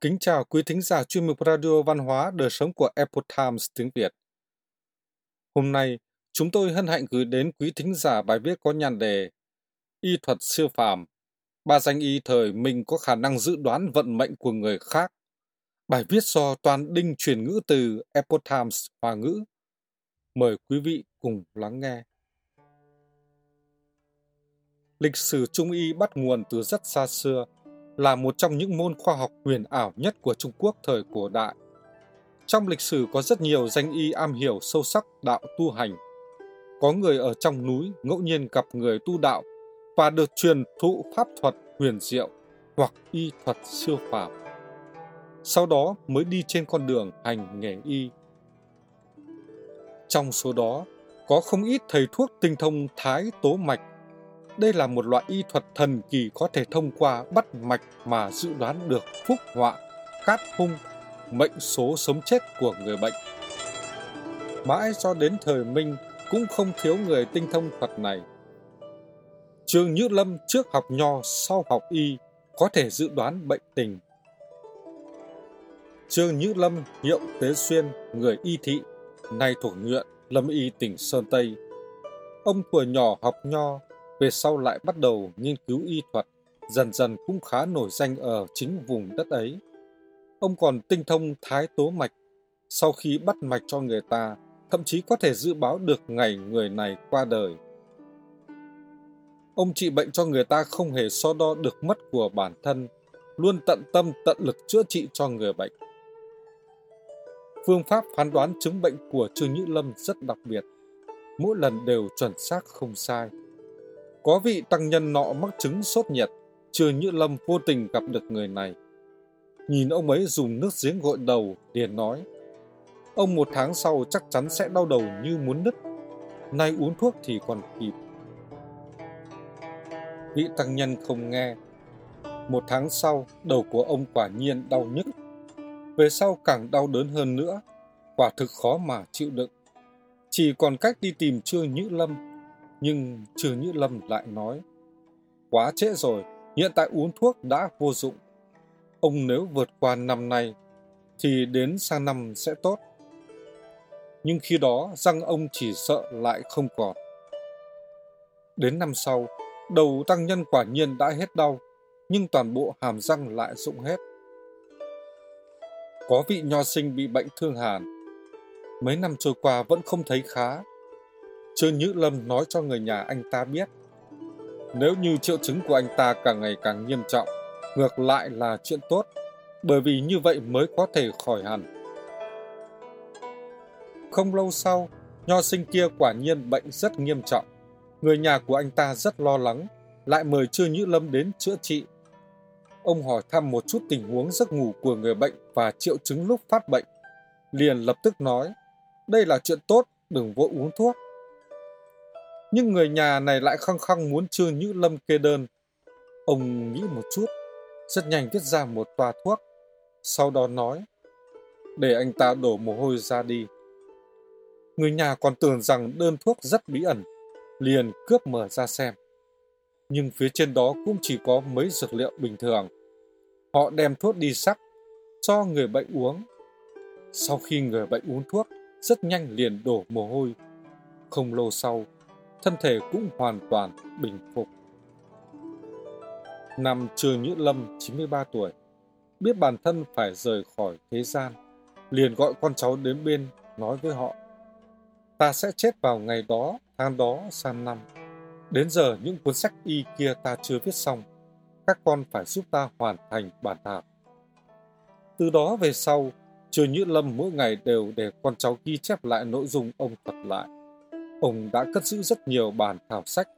Kính chào quý thính giả chuyên mục Radio Văn hóa Đời sống của Epoch Times tiếng Việt. Hôm nay, chúng tôi hân hạnh gửi đến quý thính giả bài viết có nhan đề Y thuật siêu phàm. Ba danh y thời mình có khả năng dự đoán vận mệnh của người khác. Bài viết do Toàn Đinh truyền ngữ từ Epoch Times Hoa ngữ. Mời quý vị cùng lắng nghe. Lịch sử Trung y bắt nguồn từ rất xa xưa – là một trong những môn khoa học huyền ảo nhất của Trung Quốc thời cổ đại. Trong lịch sử có rất nhiều danh y am hiểu sâu sắc đạo tu hành. Có người ở trong núi ngẫu nhiên gặp người tu đạo và được truyền thụ pháp thuật huyền diệu hoặc y thuật siêu phàm. Sau đó mới đi trên con đường hành nghề y. Trong số đó, có không ít thầy thuốc tinh thông thái tố mạch đây là một loại y thuật thần kỳ có thể thông qua bắt mạch mà dự đoán được phúc họa, cát hung, mệnh số sống chết của người bệnh. Mãi cho đến thời Minh cũng không thiếu người tinh thông thuật này. Trương nhữ Lâm trước học nho sau học y có thể dự đoán bệnh tình. Trương nhữ Lâm hiệu Tế Xuyên, người y thị, nay thuộc nguyện Lâm Y tỉnh Sơn Tây. Ông tuổi nhỏ học nho về sau lại bắt đầu nghiên cứu y thuật, dần dần cũng khá nổi danh ở chính vùng đất ấy. Ông còn tinh thông thái tố mạch, sau khi bắt mạch cho người ta, thậm chí có thể dự báo được ngày người này qua đời. Ông trị bệnh cho người ta không hề so đo được mất của bản thân, luôn tận tâm tận lực chữa trị cho người bệnh. Phương pháp phán đoán chứng bệnh của Trương Nhữ Lâm rất đặc biệt, mỗi lần đều chuẩn xác không sai. Có vị tăng nhân nọ mắc chứng sốt nhiệt, chưa như lâm vô tình gặp được người này. Nhìn ông ấy dùng nước giếng gội đầu, liền nói, ông một tháng sau chắc chắn sẽ đau đầu như muốn nứt, nay uống thuốc thì còn kịp. Vị tăng nhân không nghe. Một tháng sau, đầu của ông quả nhiên đau nhức. Về sau càng đau đớn hơn nữa, quả thực khó mà chịu đựng. Chỉ còn cách đi tìm Trương Nhữ Lâm nhưng trừ Như Lâm lại nói, quá trễ rồi, hiện tại uống thuốc đã vô dụng. Ông nếu vượt qua năm nay, thì đến sang năm sẽ tốt. Nhưng khi đó răng ông chỉ sợ lại không còn. Đến năm sau, đầu tăng nhân quả nhiên đã hết đau, nhưng toàn bộ hàm răng lại rụng hết. Có vị nho sinh bị bệnh thương hàn, mấy năm trôi qua vẫn không thấy khá, Trương Nhữ Lâm nói cho người nhà anh ta biết. Nếu như triệu chứng của anh ta càng ngày càng nghiêm trọng, ngược lại là chuyện tốt, bởi vì như vậy mới có thể khỏi hẳn. Không lâu sau, nho sinh kia quả nhiên bệnh rất nghiêm trọng. Người nhà của anh ta rất lo lắng, lại mời Trương Nhữ Lâm đến chữa trị. Ông hỏi thăm một chút tình huống giấc ngủ của người bệnh và triệu chứng lúc phát bệnh. Liền lập tức nói, đây là chuyện tốt, đừng vội uống thuốc. Nhưng người nhà này lại khăng khăng muốn Trương Nhữ Lâm kê đơn. Ông nghĩ một chút, rất nhanh viết ra một toa thuốc. Sau đó nói, để anh ta đổ mồ hôi ra đi. Người nhà còn tưởng rằng đơn thuốc rất bí ẩn, liền cướp mở ra xem. Nhưng phía trên đó cũng chỉ có mấy dược liệu bình thường. Họ đem thuốc đi sắc, cho người bệnh uống. Sau khi người bệnh uống thuốc, rất nhanh liền đổ mồ hôi. Không lâu sau, thân thể cũng hoàn toàn bình phục. Năm Trương Nhữ Lâm 93 tuổi, biết bản thân phải rời khỏi thế gian, liền gọi con cháu đến bên nói với họ ta sẽ chết vào ngày đó, tháng đó, sang năm. Đến giờ những cuốn sách y kia ta chưa viết xong, các con phải giúp ta hoàn thành bản thảo. Từ đó về sau, Trương Nhữ Lâm mỗi ngày đều để con cháu ghi chép lại nội dung ông thuật lại. Ông đã cất giữ rất nhiều bản thảo sách,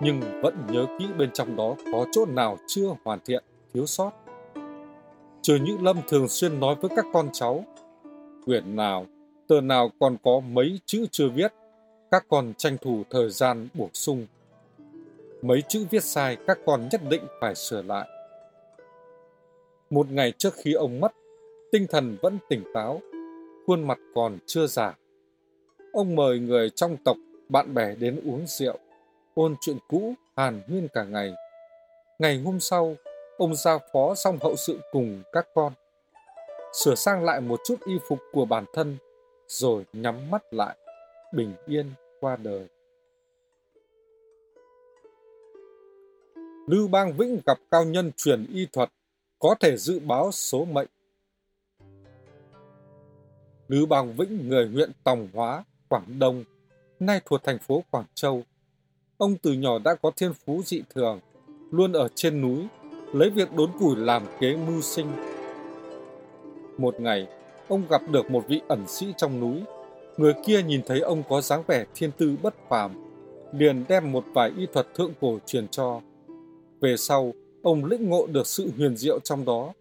nhưng vẫn nhớ kỹ bên trong đó có chỗ nào chưa hoàn thiện, thiếu sót. Trừ những Lâm thường xuyên nói với các con cháu, quyển nào, tờ nào còn có mấy chữ chưa viết, các con tranh thủ thời gian bổ sung. Mấy chữ viết sai các con nhất định phải sửa lại. Một ngày trước khi ông mất, tinh thần vẫn tỉnh táo, khuôn mặt còn chưa già. Ông mời người trong tộc bạn bè đến uống rượu, ôn chuyện cũ, hàn huyên cả ngày. Ngày hôm sau, ông giao phó xong hậu sự cùng các con. sửa sang lại một chút y phục của bản thân, rồi nhắm mắt lại, bình yên qua đời. Lưu Bang Vĩnh gặp cao nhân truyền y thuật, có thể dự báo số mệnh. Lưu Bang Vĩnh, người huyện Tòng Hóa, Quảng Đông, nay thuộc thành phố Quảng Châu. Ông từ nhỏ đã có thiên phú dị thường, luôn ở trên núi, lấy việc đốn củi làm kế mưu sinh. Một ngày, ông gặp được một vị ẩn sĩ trong núi. Người kia nhìn thấy ông có dáng vẻ thiên tư bất phàm, liền đem một vài y thuật thượng cổ truyền cho. Về sau, ông lĩnh ngộ được sự huyền diệu trong đó,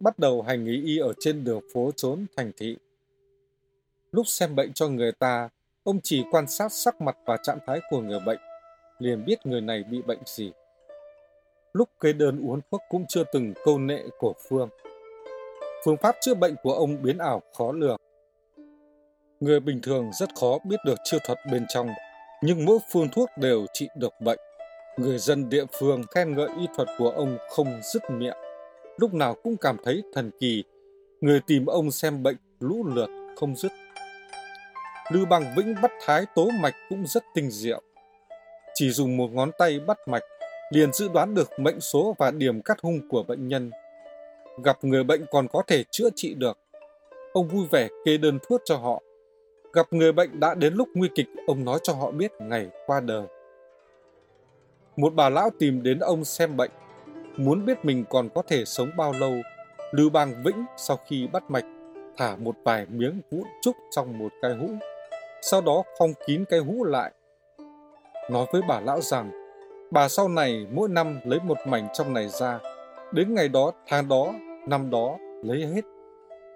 bắt đầu hành nghề y ở trên đường phố trốn thành thị. Lúc xem bệnh cho người ta, ông chỉ quan sát sắc mặt và trạng thái của người bệnh, liền biết người này bị bệnh gì. Lúc kê đơn uống thuốc cũng chưa từng câu nệ của phương. Phương pháp chữa bệnh của ông biến ảo khó lường. Người bình thường rất khó biết được chiêu thuật bên trong, nhưng mỗi phương thuốc đều trị được bệnh. Người dân địa phương khen ngợi y thuật của ông không dứt miệng. Lúc nào cũng cảm thấy thần kỳ. Người tìm ông xem bệnh lũ lượt không dứt. Lưu Bằng Vĩnh bắt thái tố mạch cũng rất tinh diệu. Chỉ dùng một ngón tay bắt mạch, liền dự đoán được mệnh số và điểm cắt hung của bệnh nhân. Gặp người bệnh còn có thể chữa trị được. Ông vui vẻ kê đơn thuốc cho họ. Gặp người bệnh đã đến lúc nguy kịch, ông nói cho họ biết ngày qua đời. Một bà lão tìm đến ông xem bệnh, muốn biết mình còn có thể sống bao lâu. Lưu Bang Vĩnh sau khi bắt mạch, thả một vài miếng vụn trúc trong một cái hũ, sau đó phong kín cái hũ lại. Nói với bà lão rằng, bà sau này mỗi năm lấy một mảnh trong này ra, đến ngày đó, tháng đó, năm đó lấy hết.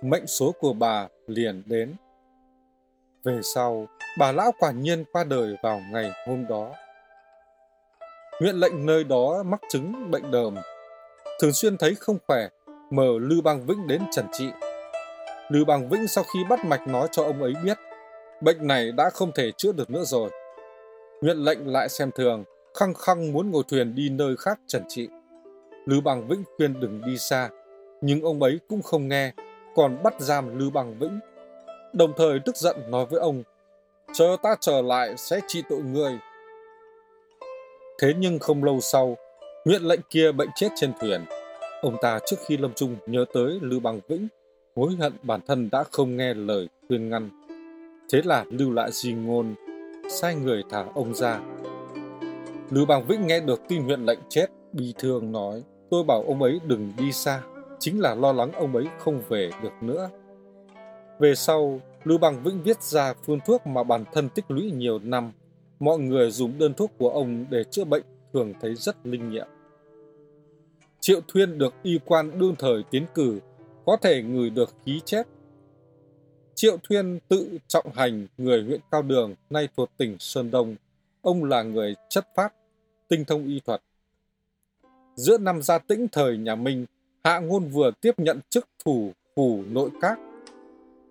Mệnh số của bà liền đến. Về sau, bà lão quả nhiên qua đời vào ngày hôm đó. Huyện lệnh nơi đó mắc chứng bệnh đờm. Thường xuyên thấy không khỏe, mời Lưu Bang Vĩnh đến trần trị. Lưu Bang Vĩnh sau khi bắt mạch nói cho ông ấy biết, bệnh này đã không thể chữa được nữa rồi. Huyện lệnh lại xem thường, khăng khăng muốn ngồi thuyền đi nơi khác trần trị. Lưu bằng Vĩnh khuyên đừng đi xa, nhưng ông ấy cũng không nghe, còn bắt giam Lưu bằng Vĩnh. Đồng thời tức giận nói với ông, chờ ta trở lại sẽ trị tội người Thế nhưng không lâu sau, huyện lệnh kia bệnh chết trên thuyền. Ông ta trước khi lâm chung nhớ tới Lưu Bằng Vĩnh, hối hận bản thân đã không nghe lời khuyên ngăn. Thế là lưu lại di ngôn, sai người thả ông ra. Lưu Bằng Vĩnh nghe được tin huyện lệnh chết, bi thương nói, tôi bảo ông ấy đừng đi xa, chính là lo lắng ông ấy không về được nữa. Về sau, Lưu Bằng Vĩnh viết ra phương thuốc mà bản thân tích lũy nhiều năm mọi người dùng đơn thuốc của ông để chữa bệnh thường thấy rất linh nghiệm. Triệu Thuyên được y quan đương thời tiến cử, có thể ngửi được khí chết. Triệu Thuyên tự trọng hành người huyện Cao Đường, nay thuộc tỉnh Sơn Đông. Ông là người chất phát, tinh thông y thuật. Giữa năm gia tĩnh thời nhà Minh, Hạ Ngôn vừa tiếp nhận chức thủ phủ nội các.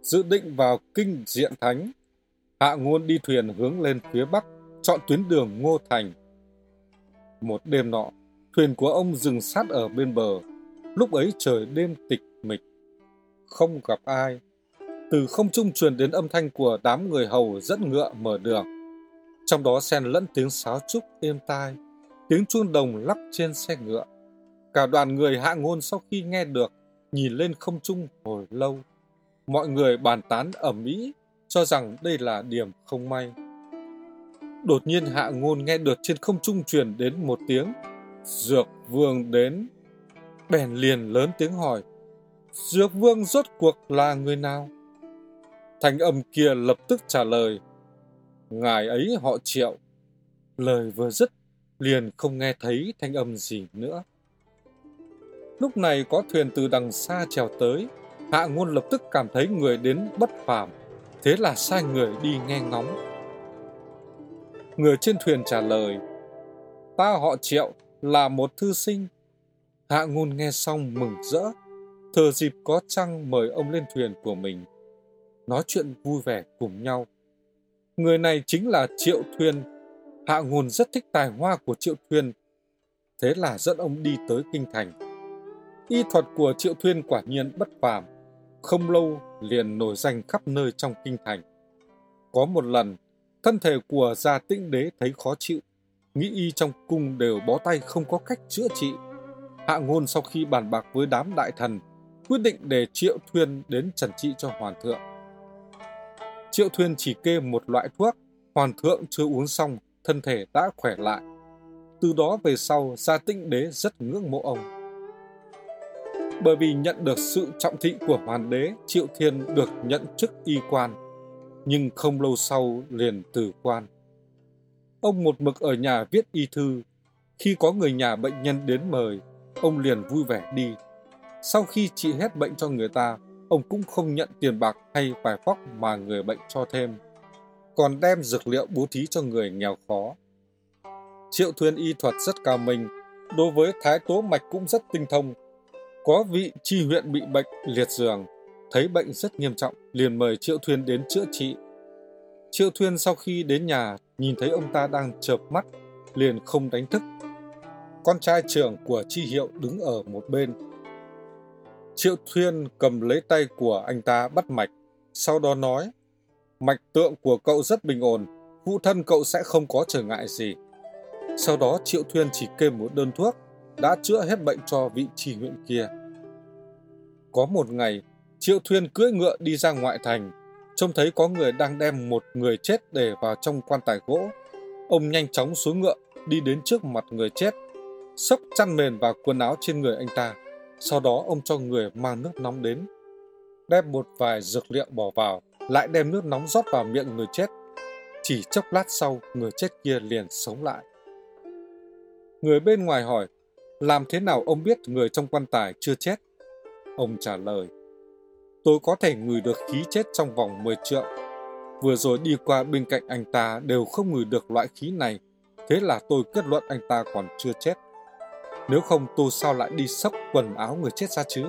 Dự định vào kinh diện thánh, Hạ Ngôn đi thuyền hướng lên phía Bắc chọn tuyến đường Ngô Thành. Một đêm nọ, thuyền của ông dừng sát ở bên bờ. Lúc ấy trời đêm tịch mịch, không gặp ai. Từ không trung truyền đến âm thanh của đám người hầu dẫn ngựa mở đường. Trong đó xen lẫn tiếng sáo trúc êm tai, tiếng chuông đồng lắc trên xe ngựa. Cả đoàn người hạ ngôn sau khi nghe được, nhìn lên không trung hồi lâu. Mọi người bàn tán ẩm mỹ, cho rằng đây là điểm không may. Đột nhiên hạ ngôn nghe được trên không trung truyền đến một tiếng. Dược vương đến. Bèn liền lớn tiếng hỏi. Dược vương rốt cuộc là người nào? Thanh âm kia lập tức trả lời. Ngài ấy họ triệu. Lời vừa dứt, liền không nghe thấy thanh âm gì nữa. Lúc này có thuyền từ đằng xa trèo tới, hạ ngôn lập tức cảm thấy người đến bất phàm, thế là sai người đi nghe ngóng. Người trên thuyền trả lời, ta họ triệu là một thư sinh. Hạ ngôn nghe xong mừng rỡ, thừa dịp có trăng mời ông lên thuyền của mình. Nói chuyện vui vẻ cùng nhau. Người này chính là Triệu thuyền Hạ ngôn rất thích tài hoa của Triệu thuyền, Thế là dẫn ông đi tới Kinh Thành. Y thuật của Triệu Thuyên quả nhiên bất phàm. không lâu liền nổi danh khắp nơi trong kinh thành. Có một lần, thân thể của gia tĩnh đế thấy khó chịu, nghĩ y trong cung đều bó tay không có cách chữa trị. Hạ ngôn sau khi bàn bạc với đám đại thần, quyết định để Triệu Thuyên đến trần trị cho Hoàng thượng. Triệu Thuyên chỉ kê một loại thuốc, Hoàng thượng chưa uống xong, thân thể đã khỏe lại. Từ đó về sau, gia tĩnh đế rất ngưỡng mộ ông. Bởi vì nhận được sự trọng thị của hoàng đế, Triệu Thiên được nhận chức y quan, nhưng không lâu sau liền từ quan. Ông một mực ở nhà viết y thư. Khi có người nhà bệnh nhân đến mời, ông liền vui vẻ đi. Sau khi trị hết bệnh cho người ta, ông cũng không nhận tiền bạc hay vài phóc mà người bệnh cho thêm, còn đem dược liệu bố thí cho người nghèo khó. Triệu Thuyên y thuật rất cao minh, đối với thái tố mạch cũng rất tinh thông. Có vị chi huyện bị bệnh liệt giường, thấy bệnh rất nghiêm trọng, liền mời Triệu Thuyên đến chữa trị. Triệu Thuyên sau khi đến nhà, nhìn thấy ông ta đang chợp mắt, liền không đánh thức. Con trai trưởng của chi hiệu đứng ở một bên. Triệu Thuyên cầm lấy tay của anh ta bắt mạch, sau đó nói, mạch tượng của cậu rất bình ổn, phụ thân cậu sẽ không có trở ngại gì. Sau đó Triệu Thuyên chỉ kê một đơn thuốc, đã chữa hết bệnh cho vị trì huyện kia. Có một ngày, Triệu Thuyên cưỡi ngựa đi ra ngoại thành, trông thấy có người đang đem một người chết để vào trong quan tài gỗ. Ông nhanh chóng xuống ngựa, đi đến trước mặt người chết, sốc chăn mền và quần áo trên người anh ta. Sau đó ông cho người mang nước nóng đến, đem một vài dược liệu bỏ vào, lại đem nước nóng rót vào miệng người chết. Chỉ chốc lát sau, người chết kia liền sống lại. Người bên ngoài hỏi, làm thế nào ông biết người trong quan tài chưa chết? Ông trả lời, tôi có thể ngửi được khí chết trong vòng 10 trượng. Vừa rồi đi qua bên cạnh anh ta đều không ngửi được loại khí này, thế là tôi kết luận anh ta còn chưa chết. Nếu không tôi sao lại đi sốc quần áo người chết ra chứ?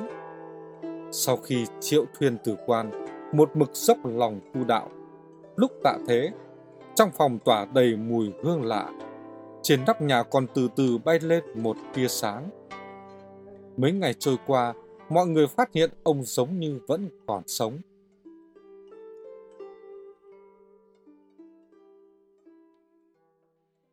Sau khi triệu thuyền tử quan, một mực dốc lòng tu đạo. Lúc tạ thế, trong phòng tỏa đầy mùi hương lạ, trên nóc nhà còn từ từ bay lên một tia sáng. Mấy ngày trôi qua, mọi người phát hiện ông giống như vẫn còn sống.